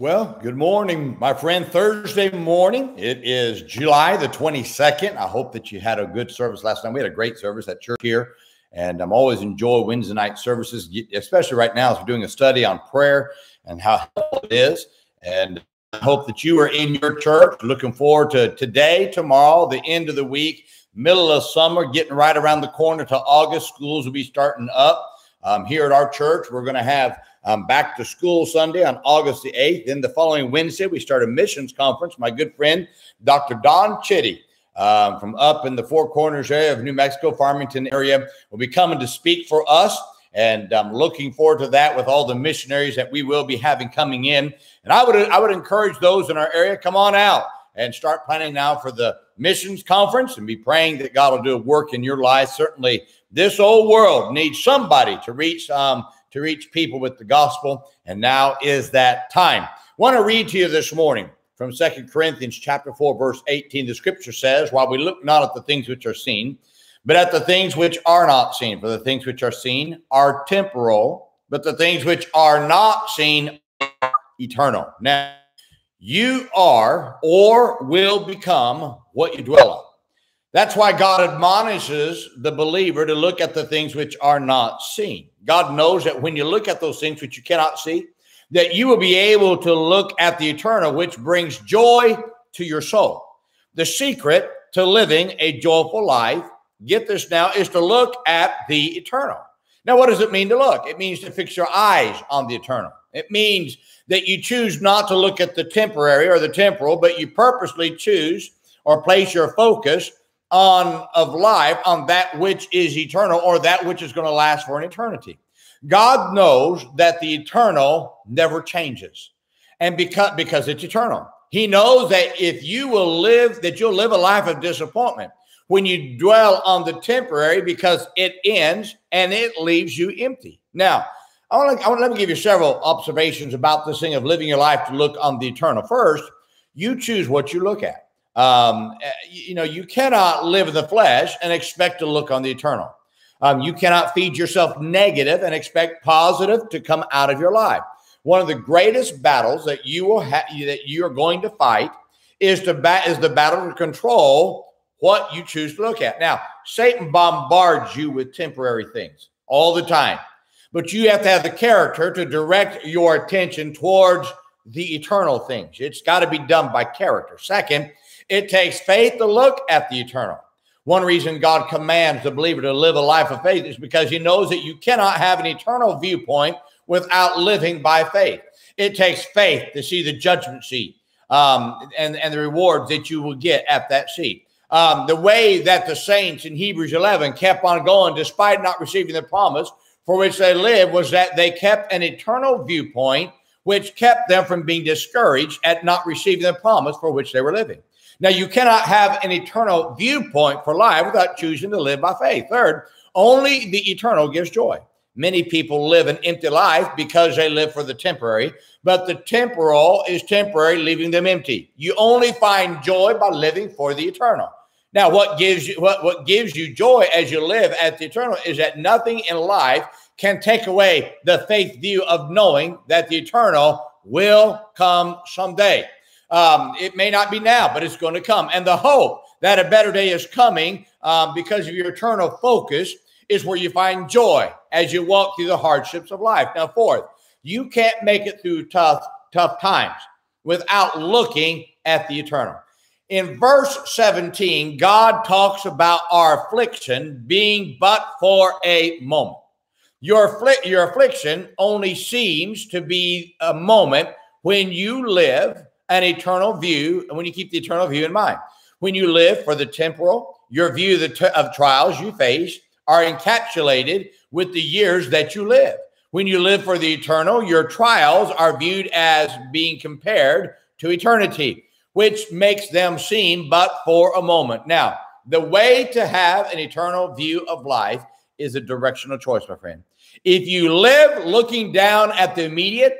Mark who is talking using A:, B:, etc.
A: Well, good morning, my friend. Thursday morning. It is July the 22nd. I hope that you had a good service last night. We had a great service at church here, and I'm always enjoy Wednesday night services, especially right now as we're doing a study on prayer and how helpful it is. And I hope that you are in your church. Looking forward to today, tomorrow, the end of the week, middle of summer, getting right around the corner to August. Schools will be starting up. Um, here at our church, we're going to have um, back to school Sunday on August the 8th. Then the following Wednesday, we start a missions conference. My good friend, Dr. Don Chitty, um, from up in the Four Corners area of New Mexico, Farmington area, will be coming to speak for us. And I'm looking forward to that with all the missionaries that we will be having coming in. And I would I would encourage those in our area, come on out and start planning now for the missions conference and be praying that God will do a work in your life. Certainly, this old world needs somebody to reach um, to reach people with the gospel, and now is that time. I want to read to you this morning from Second Corinthians chapter 4, verse 18. The scripture says, While we look not at the things which are seen, but at the things which are not seen. For the things which are seen are temporal, but the things which are not seen are eternal. Now, you are or will become what you dwell on. That's why God admonishes the believer to look at the things which are not seen. God knows that when you look at those things which you cannot see, that you will be able to look at the eternal, which brings joy to your soul. The secret to living a joyful life, get this now, is to look at the eternal. Now, what does it mean to look? It means to fix your eyes on the eternal. It means that you choose not to look at the temporary or the temporal, but you purposely choose or place your focus on of life on that which is eternal or that which is going to last for an eternity. God knows that the eternal never changes. And because because it's eternal. He knows that if you will live that you'll live a life of disappointment when you dwell on the temporary because it ends and it leaves you empty. Now, I want to, I let me give you several observations about this thing of living your life to look on the eternal. First, you choose what you look at. Um, eh, you know, you cannot live in the flesh and expect to look on the eternal. Um, you cannot feed yourself negative and expect positive to come out of your life. One of the greatest battles that you will have that you are going to fight is to ba- is the battle to control what you choose to look at. Now, Satan bombards you with temporary things all the time, but you have to have the character to direct your attention towards the eternal things. It's got to be done by character. Second, it takes faith to look at the eternal. One reason God commands the believer to live a life of faith is because he knows that you cannot have an eternal viewpoint without living by faith. It takes faith to see the judgment seat um, and, and the rewards that you will get at that seat. Um, the way that the saints in Hebrews 11 kept on going despite not receiving the promise for which they lived was that they kept an eternal viewpoint, which kept them from being discouraged at not receiving the promise for which they were living. Now, you cannot have an eternal viewpoint for life without choosing to live by faith. Third, only the eternal gives joy. Many people live an empty life because they live for the temporary, but the temporal is temporary, leaving them empty. You only find joy by living for the eternal. Now, what gives you what, what gives you joy as you live at the eternal is that nothing in life can take away the faith view of knowing that the eternal will come someday. Um, it may not be now, but it's going to come. And the hope that a better day is coming um, because of your eternal focus is where you find joy as you walk through the hardships of life. Now, fourth, you can't make it through tough, tough times without looking at the eternal. In verse 17, God talks about our affliction being but for a moment. Your, your affliction only seems to be a moment when you live an eternal view, and when you keep the eternal view in mind. When you live for the temporal, your view of, trials you face are encapsulated with the years that you live. When you live for the eternal, your trials are viewed as being compared to eternity, which makes them seem but for a moment. Now, the way to have an eternal view of life is a directional choice, my friend. If you live looking down at the immediate,